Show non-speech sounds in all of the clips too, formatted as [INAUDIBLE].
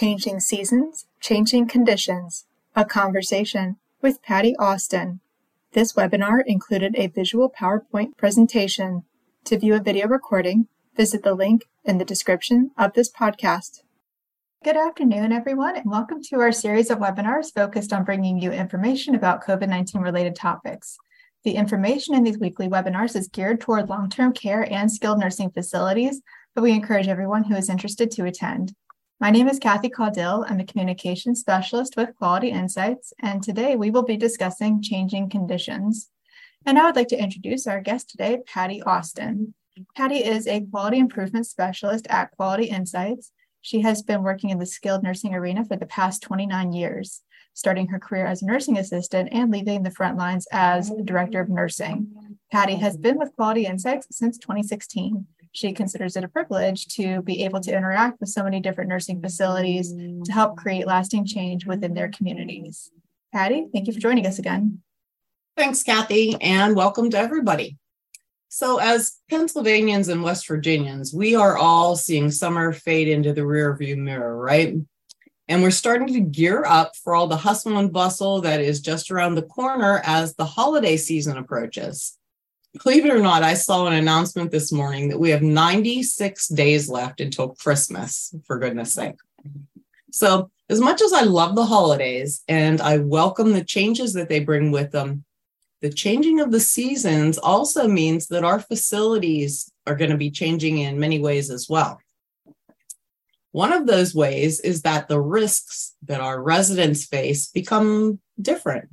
Changing Seasons, Changing Conditions, a conversation with Patty Austin. This webinar included a visual PowerPoint presentation. To view a video recording, visit the link in the description of this podcast. Good afternoon, everyone, and welcome to our series of webinars focused on bringing you information about COVID 19 related topics. The information in these weekly webinars is geared toward long term care and skilled nursing facilities, but we encourage everyone who is interested to attend. My name is Kathy Caudill. I'm a communications specialist with Quality Insights, and today we will be discussing changing conditions. And I would like to introduce our guest today, Patty Austin. Patty is a quality improvement specialist at Quality Insights. She has been working in the skilled nursing arena for the past 29 years, starting her career as a nursing assistant and leaving the front lines as director of nursing. Patty has been with Quality Insights since 2016 she considers it a privilege to be able to interact with so many different nursing facilities to help create lasting change within their communities. Patty, thank you for joining us again. Thanks, Kathy, and welcome to everybody. So, as Pennsylvanians and West Virginians, we are all seeing summer fade into the rearview mirror, right? And we're starting to gear up for all the hustle and bustle that is just around the corner as the holiday season approaches believe it or not, I saw an announcement this morning that we have 96 days left until Christmas, for goodness sake. So, as much as I love the holidays and I welcome the changes that they bring with them, the changing of the seasons also means that our facilities are going to be changing in many ways as well. One of those ways is that the risks that our residents face become different.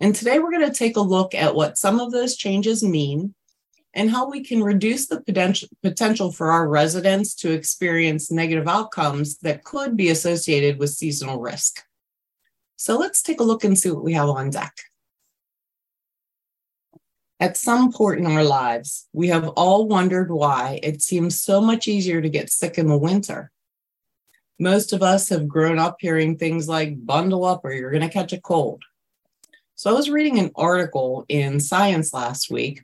And today we're going to take a look at what some of those changes mean and how we can reduce the potential, for our residents to experience negative outcomes that could be associated with seasonal risk. So let's take a look and see what we have on deck. At some point in our lives, we have all wondered why it seems so much easier to get sick in the winter. Most of us have grown up hearing things like bundle up or you're going to catch a cold. So I was reading an article in Science last week,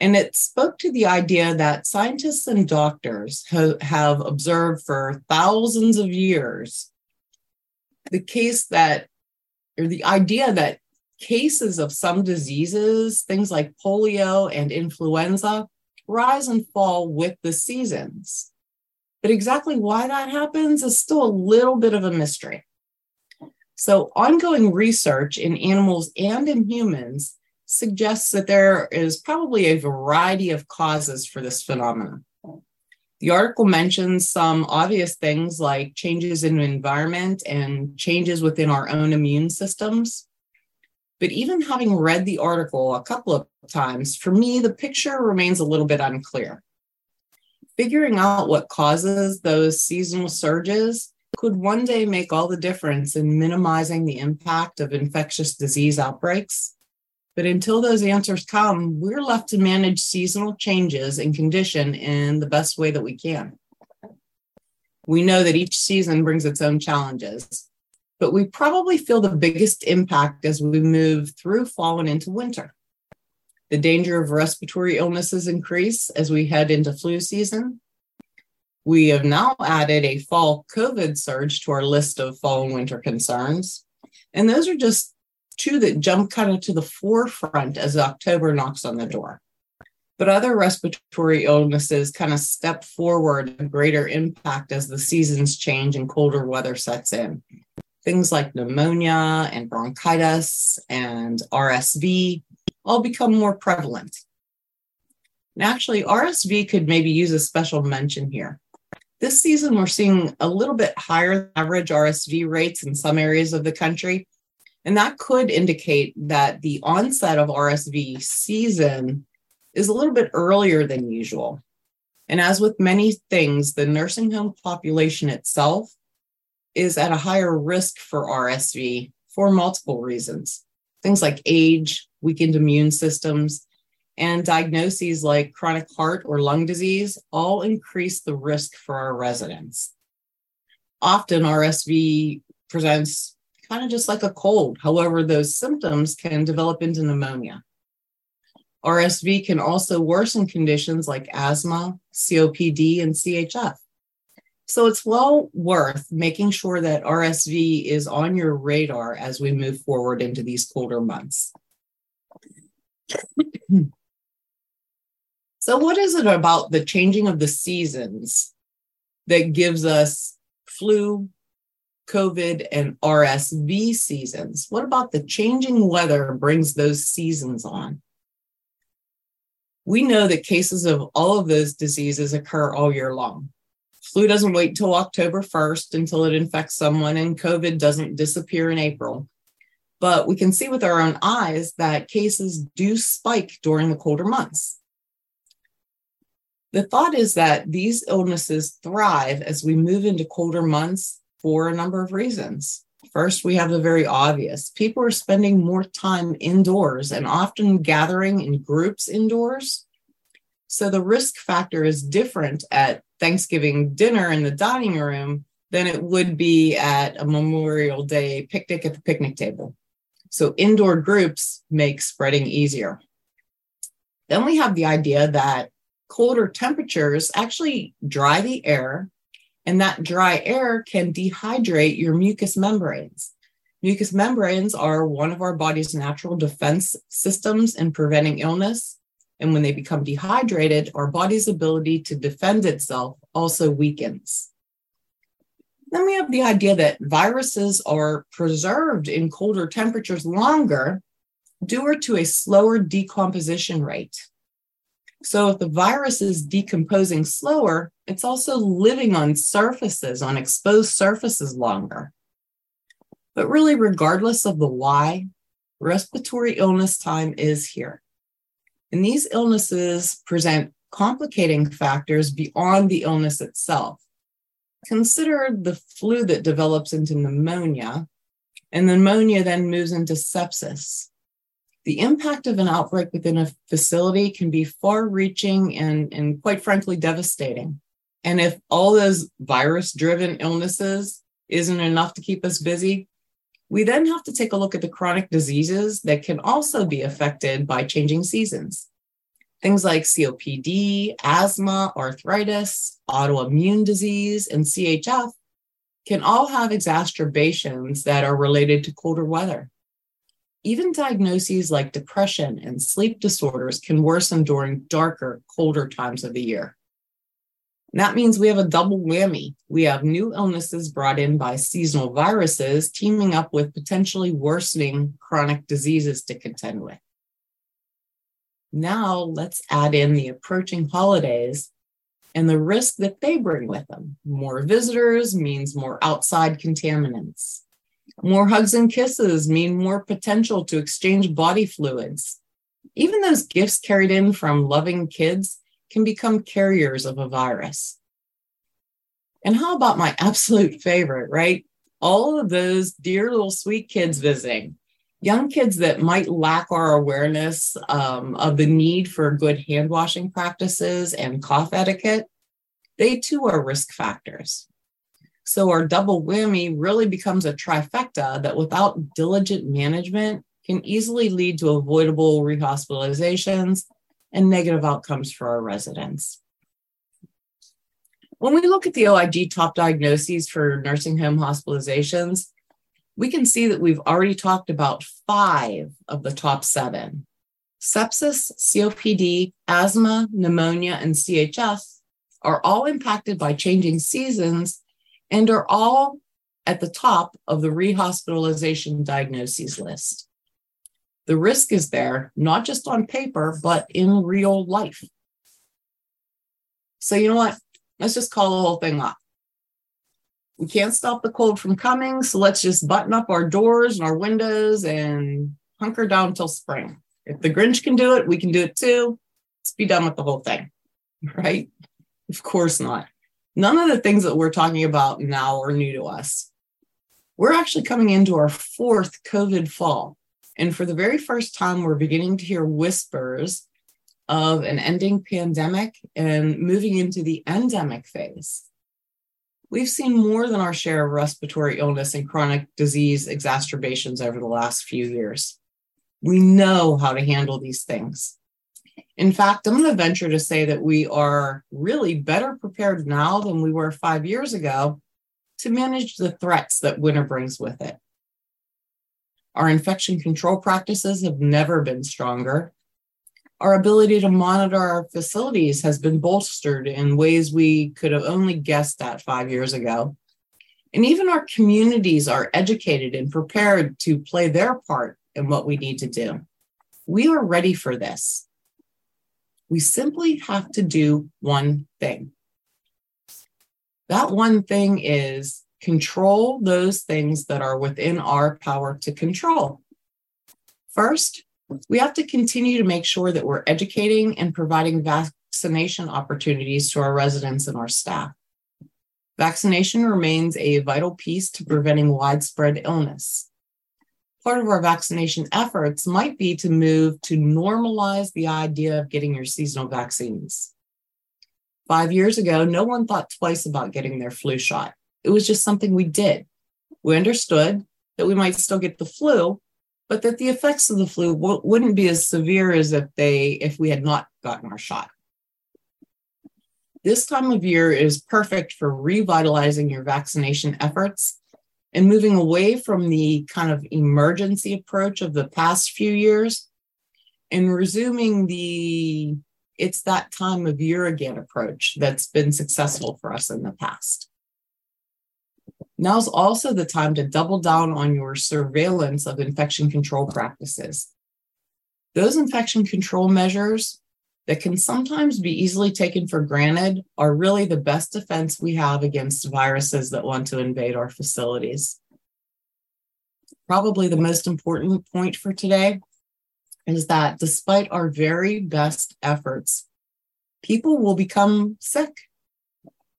and it spoke to the idea that scientists and doctors ha- have observed for thousands of years the case that, or the idea that cases of some diseases, things like polio and influenza, rise and fall with the seasons. But exactly why that happens is still a little bit of a mystery. So, ongoing research in animals and in humans suggests that there is probably a variety of causes for this phenomenon. The article mentions some obvious things like changes in environment and changes within our own immune systems. But even having read the article a couple of times, for me, the picture remains a little bit unclear. Figuring out what causes those seasonal surges could one day make all the difference in minimizing the impact of infectious disease outbreaks. But until those answers come, we're left to manage seasonal changes in condition in the best way that we can. We know that each season brings its own challenges, but we probably feel the biggest impact as we move through fall and into winter. The danger of respiratory illnesses increase as we head into flu season, we have now added a fall COVID surge to our list of fall and winter concerns. And those are just two that jump kind of to the forefront as October knocks on the door. But other respiratory illnesses kind of step forward a greater impact as the seasons change and colder weather sets in. Things like pneumonia and bronchitis and RSV all become more prevalent. And actually, RSV could maybe use a special mention here. This season, we're seeing a little bit higher average RSV rates in some areas of the country. And that could indicate that the onset of RSV season is a little bit earlier than usual. And as with many things, the nursing home population itself is at a higher risk for RSV for multiple reasons. Things like age, weakened immune systems, and diagnoses like chronic heart or lung disease all increase the risk for our residents. Often, RSV presents kind of just like a cold. However, those symptoms can develop into pneumonia. RSV can also worsen conditions like asthma, COPD, and CHF. So it's well worth making sure that RSV is on your radar as we move forward into these colder months. So, what is it about the changing of the seasons that gives us flu, COVID, and RSV seasons? What about the changing weather brings those seasons on? We know that cases of all of those diseases occur all year long. Flu doesn't wait until October 1st until it infects someone, and COVID doesn't disappear in April. But we can see with our own eyes that cases do spike during the colder months. The thought is that these illnesses thrive as we move into colder months for a number of reasons. First, we have the very obvious people are spending more time indoors and often gathering in groups indoors. So the risk factor is different at Thanksgiving dinner in the dining room than it would be at a Memorial Day picnic at the picnic table. So indoor groups make spreading easier. Then we have the idea that colder temperatures actually dry the air and that dry air can dehydrate your mucous membranes. Mucous membranes are one of our body's natural defense systems in preventing illness. And when they become dehydrated, our body's ability to defend itself also weakens. Then we have the idea that viruses are preserved in colder temperatures longer due to a slower decomposition rate. So if the virus is decomposing slower, it's also living on surfaces, on exposed surfaces longer. But really, regardless of the why, respiratory illness time is here. And these illnesses present complicating factors beyond the illness itself. Consider the flu that develops into pneumonia, and pneumonia then moves into sepsis the impact of an outbreak within a facility can be far reaching and, and quite frankly devastating. And if all those virus driven illnesses isn't enough to keep us busy, we then have to take a look at the chronic diseases that can also be affected by changing seasons. Things like COPD, asthma, arthritis, autoimmune disease, and CHF can all have exacerbations that are related to colder weather. Even diagnoses like depression and sleep disorders can worsen during darker, colder times of the year. That means we have a double whammy. We have new illnesses brought in by seasonal viruses teaming up with potentially worsening chronic diseases to contend with. Now let's add in the approaching holidays and the risk that they bring with them. More visitors means more outside contaminants. More hugs and kisses mean more potential to exchange body fluids. Even those gifts carried in from loving kids can become carriers of a virus. And how about my absolute favorite, right? All of those dear little sweet kids visiting, young kids that might lack our awareness um, of the need for good hand washing practices and cough etiquette, they too are risk factors. So our double whammy really becomes a trifecta that without diligent management can easily lead to avoidable rehospitalizations and negative outcomes for our residents. When we look at the OIG top diagnoses for nursing home hospitalizations, we can see that we've already talked about five of the top seven. Sepsis, COPD, asthma, pneumonia, and CHF are all impacted by changing seasons and are all at the top of the rehospitalization diagnoses list. The risk is there, not just on paper, but in real life. So, you know what? Let's just call the whole thing off. We can't stop the cold from coming, so let's just button up our doors and our windows and hunker down till spring. If the Grinch can do it, we can do it too. Let's be done with the whole thing, [LAUGHS] right? Of course not none of the things that we're talking about now are new to us. We're actually coming into our fourth COVID fall. And for the very first time, we're beginning to hear whispers of an ending pandemic and moving into the endemic phase. We've seen more than our share of respiratory illness and chronic disease exacerbations over the last few years. We know how to handle these things. In fact, I'm going to venture to say that we are really better prepared now than we were five years ago to manage the threats that winter brings with it. Our infection control practices have never been stronger. Our ability to monitor our facilities has been bolstered in ways we could have only guessed at five years ago. And even our communities are educated and prepared to play their part in what we need to do. We are ready for this. We simply have to do one thing. That one thing is control those things that are within our power to control. First, we have to continue to make sure that we're educating and providing vaccination opportunities to our residents and our staff. Vaccination remains a vital piece to preventing widespread illness part of our vaccination efforts might be to move to normalize the idea of getting your seasonal vaccines. Five years ago, no one thought twice about getting their flu shot. It was just something we did. We understood that we might still get the flu, but that the effects of the flu w- wouldn't be as severe as if they if we had not gotten our shot. This time of year is perfect for revitalizing your vaccination efforts and moving away from the kind of emergency approach of the past few years and resuming the it's that time of year again approach that's been successful for us in the past. Now's also the time to double down on your surveillance of infection control practices. Those infection control measures that can sometimes be easily taken for granted are really the best defense we have against viruses that want to invade our facilities. Probably the most important point for today is that despite our very best efforts, people will become sick.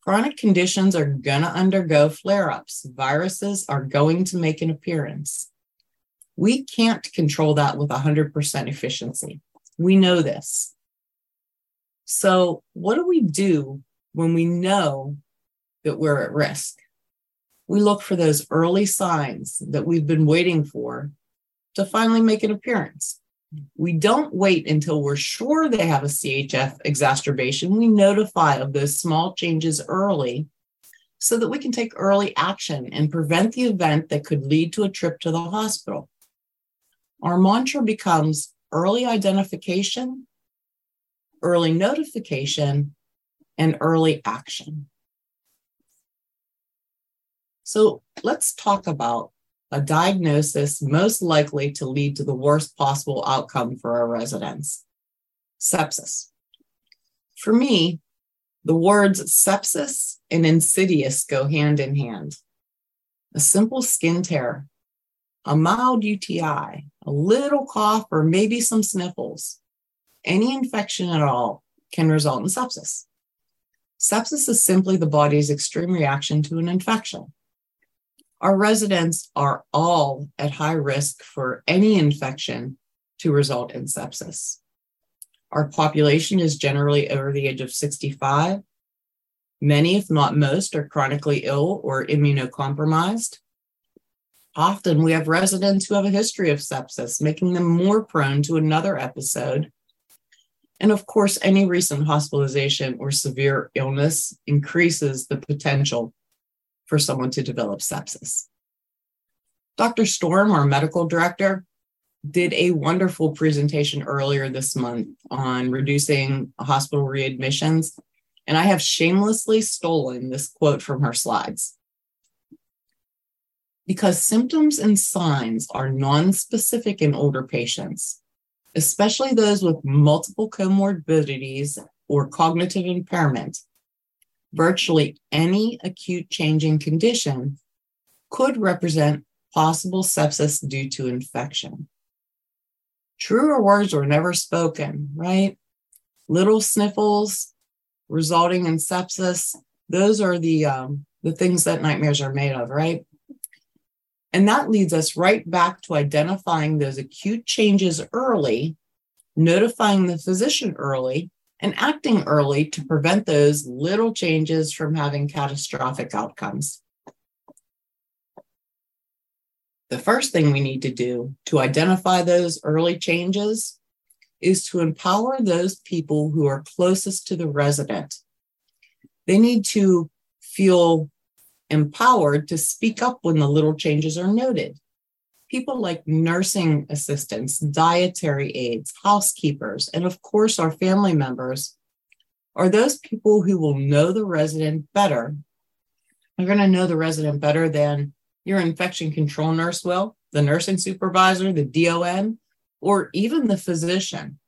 Chronic conditions are going to undergo flare ups. Viruses are going to make an appearance. We can't control that with 100% efficiency. We know this. So, what do we do when we know that we're at risk? We look for those early signs that we've been waiting for to finally make an appearance. We don't wait until we're sure they have a CHF exacerbation. We notify of those small changes early so that we can take early action and prevent the event that could lead to a trip to the hospital. Our mantra becomes early identification early notification, and early action. So let's talk about a diagnosis most likely to lead to the worst possible outcome for our residents sepsis. For me, the words sepsis and insidious go hand in hand. A simple skin tear, a mild UTI, a little cough, or maybe some sniffles any infection at all can result in sepsis. Sepsis is simply the body's extreme reaction to an infection. Our residents are all at high risk for any infection to result in sepsis. Our population is generally over the age of 65. Many, if not most, are chronically ill or immunocompromised. Often we have residents who have a history of sepsis, making them more prone to another episode and of course, any recent hospitalization or severe illness increases the potential for someone to develop sepsis. Dr. Storm, our medical director, did a wonderful presentation earlier this month on reducing hospital readmissions. And I have shamelessly stolen this quote from her slides. Because symptoms and signs are non-specific in older patients, especially those with multiple comorbidities or cognitive impairment, virtually any acute changing condition could represent possible sepsis due to infection. Truer words were never spoken, right? Little sniffles resulting in sepsis, those are the um, the things that nightmares are made of, right? And that leads us right back to identifying those acute changes early, notifying the physician early, and acting early to prevent those little changes from having catastrophic outcomes. The first thing we need to do to identify those early changes is to empower those people who are closest to the resident. They need to feel empowered to speak up when the little changes are noted. People like nursing assistants, dietary aides, housekeepers, and of course, our family members are those people who will know the resident better. They're going to know the resident better than your infection control nurse will, the nursing supervisor, the DON, or even the physician.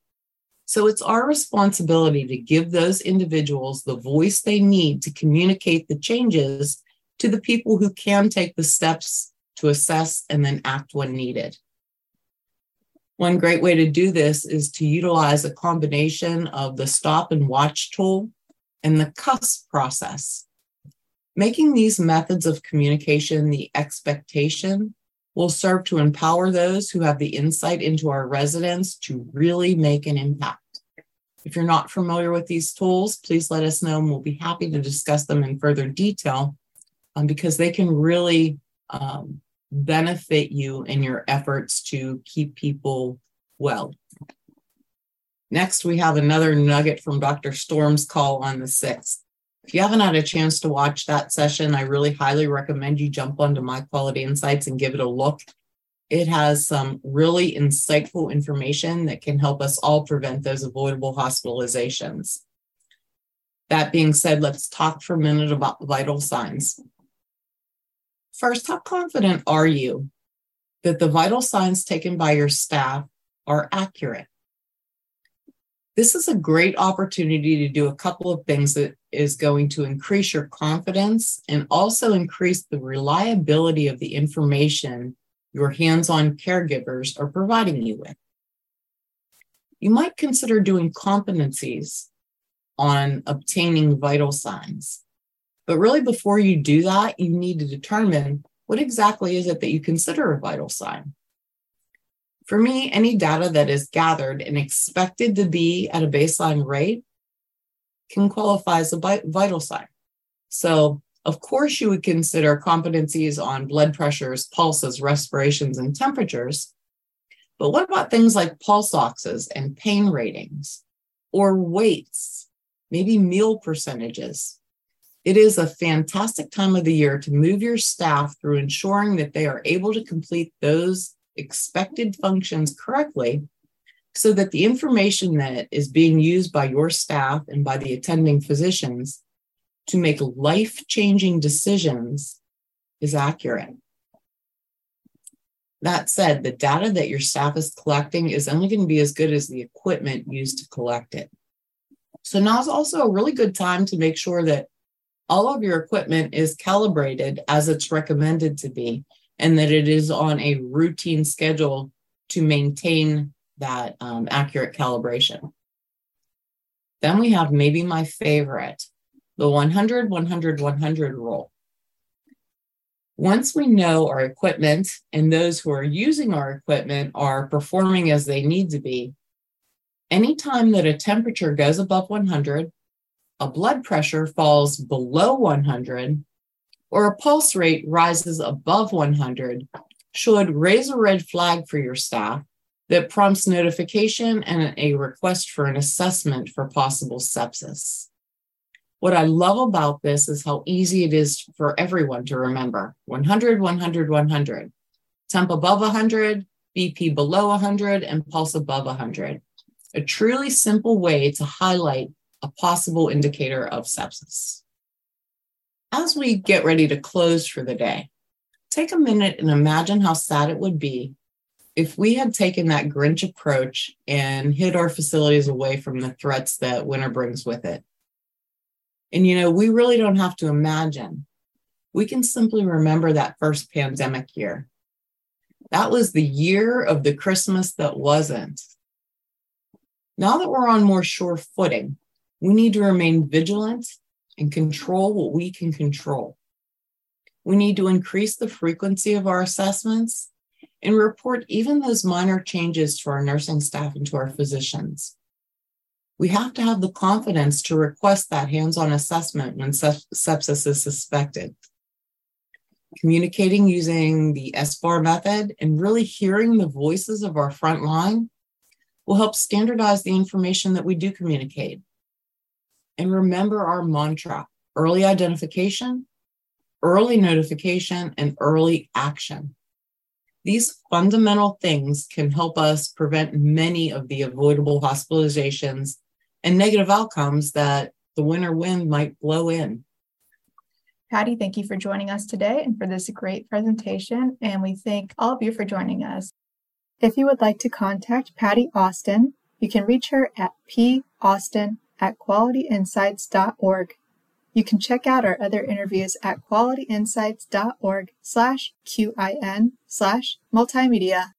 So it's our responsibility to give those individuals the voice they need to communicate the changes to the people who can take the steps to assess and then act when needed. One great way to do this is to utilize a combination of the stop and watch tool and the CUSP process. Making these methods of communication the expectation will serve to empower those who have the insight into our residents to really make an impact. If you're not familiar with these tools, please let us know and we'll be happy to discuss them in further detail um, because they can really um, benefit you in your efforts to keep people well. Next, we have another nugget from Dr. Storm's call on the 6th. If you haven't had a chance to watch that session, I really highly recommend you jump onto My Quality Insights and give it a look. It has some really insightful information that can help us all prevent those avoidable hospitalizations. That being said, let's talk for a minute about vital signs. First, how confident are you that the vital signs taken by your staff are accurate? This is a great opportunity to do a couple of things that is going to increase your confidence and also increase the reliability of the information your hands on caregivers are providing you with. You might consider doing competencies on obtaining vital signs. But really, before you do that, you need to determine what exactly is it that you consider a vital sign. For me, any data that is gathered and expected to be at a baseline rate can qualify as a vital sign. So, of course, you would consider competencies on blood pressures, pulses, respirations, and temperatures. But what about things like pulse oxes and pain ratings or weights, maybe meal percentages? It is a fantastic time of the year to move your staff through ensuring that they are able to complete those expected functions correctly so that the information that is being used by your staff and by the attending physicians to make life changing decisions is accurate. That said, the data that your staff is collecting is only going to be as good as the equipment used to collect it. So now is also a really good time to make sure that all of your equipment is calibrated as it's recommended to be, and that it is on a routine schedule to maintain that um, accurate calibration. Then we have maybe my favorite, the 100, 100, 100 rule. Once we know our equipment and those who are using our equipment are performing as they need to be, anytime that a temperature goes above 100, a blood pressure falls below 100 or a pulse rate rises above 100 should raise a red flag for your staff that prompts notification and a request for an assessment for possible sepsis. What I love about this is how easy it is for everyone to remember 100, 100, 100. Temp above 100, BP below 100, and pulse above 100. A truly simple way to highlight a possible indicator of sepsis. As we get ready to close for the day, take a minute and imagine how sad it would be if we had taken that Grinch approach and hid our facilities away from the threats that winter brings with it. And, you know, we really don't have to imagine. We can simply remember that first pandemic year. That was the year of the Christmas that wasn't. Now that we're on more sure footing, we need to remain vigilant and control what we can control. We need to increase the frequency of our assessments and report even those minor changes to our nursing staff and to our physicians. We have to have the confidence to request that hands on assessment when sepsis is suspected. Communicating using the SBAR method and really hearing the voices of our front line will help standardize the information that we do communicate. And remember our mantra early identification, early notification, and early action. These fundamental things can help us prevent many of the avoidable hospitalizations and negative outcomes that the winter wind might blow in. Patty, thank you for joining us today and for this great presentation. And we thank all of you for joining us. If you would like to contact Patty Austin, you can reach her at paustin at qualityinsights.org. You can check out our other interviews at qualityinsights.org slash QIN slash multimedia